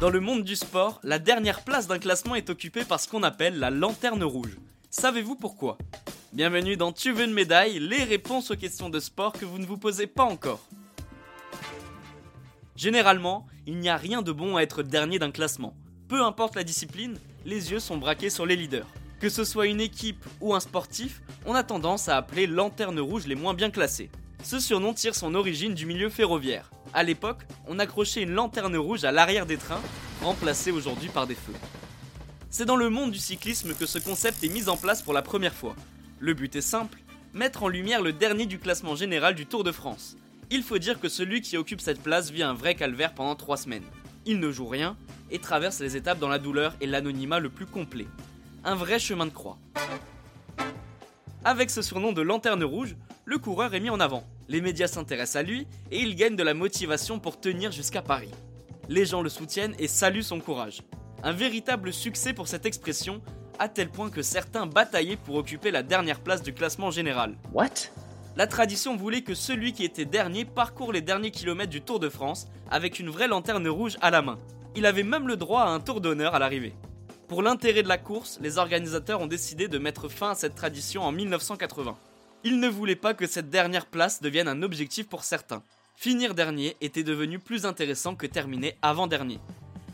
Dans le monde du sport, la dernière place d'un classement est occupée par ce qu'on appelle la lanterne rouge. Savez-vous pourquoi? Bienvenue dans Tu veux une médaille, les réponses aux questions de sport que vous ne vous posez pas encore. Généralement, il n'y a rien de bon à être dernier d'un classement. Peu importe la discipline, les yeux sont braqués sur les leaders. Que ce soit une équipe ou un sportif, on a tendance à appeler lanterne rouge les moins bien classés. Ce surnom tire son origine du milieu ferroviaire. À l'époque, on accrochait une lanterne rouge à l'arrière des trains, remplacée aujourd'hui par des feux. C'est dans le monde du cyclisme que ce concept est mis en place pour la première fois. Le but est simple, mettre en lumière le dernier du classement général du Tour de France. Il faut dire que celui qui occupe cette place vit un vrai calvaire pendant 3 semaines. Il ne joue rien et traverse les étapes dans la douleur et l'anonymat le plus complet. Un vrai chemin de croix. Avec ce surnom de lanterne rouge, le coureur est mis en avant. Les médias s'intéressent à lui et il gagne de la motivation pour tenir jusqu'à Paris. Les gens le soutiennent et saluent son courage. Un véritable succès pour cette expression, à tel point que certains bataillaient pour occuper la dernière place du classement général. What? La tradition voulait que celui qui était dernier parcourt les derniers kilomètres du Tour de France avec une vraie lanterne rouge à la main. Il avait même le droit à un tour d'honneur à l'arrivée. Pour l'intérêt de la course, les organisateurs ont décidé de mettre fin à cette tradition en 1980. Ils ne voulaient pas que cette dernière place devienne un objectif pour certains. Finir dernier était devenu plus intéressant que terminer avant-dernier.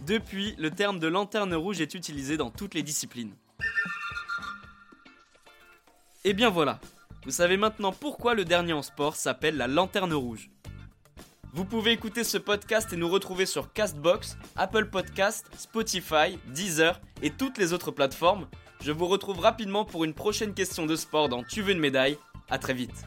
Depuis, le terme de lanterne rouge est utilisé dans toutes les disciplines. Et bien voilà, vous savez maintenant pourquoi le dernier en sport s'appelle la lanterne rouge. Vous pouvez écouter ce podcast et nous retrouver sur Castbox, Apple Podcast, Spotify, Deezer et toutes les autres plateformes. Je vous retrouve rapidement pour une prochaine question de sport dans Tu veux une médaille. A très vite.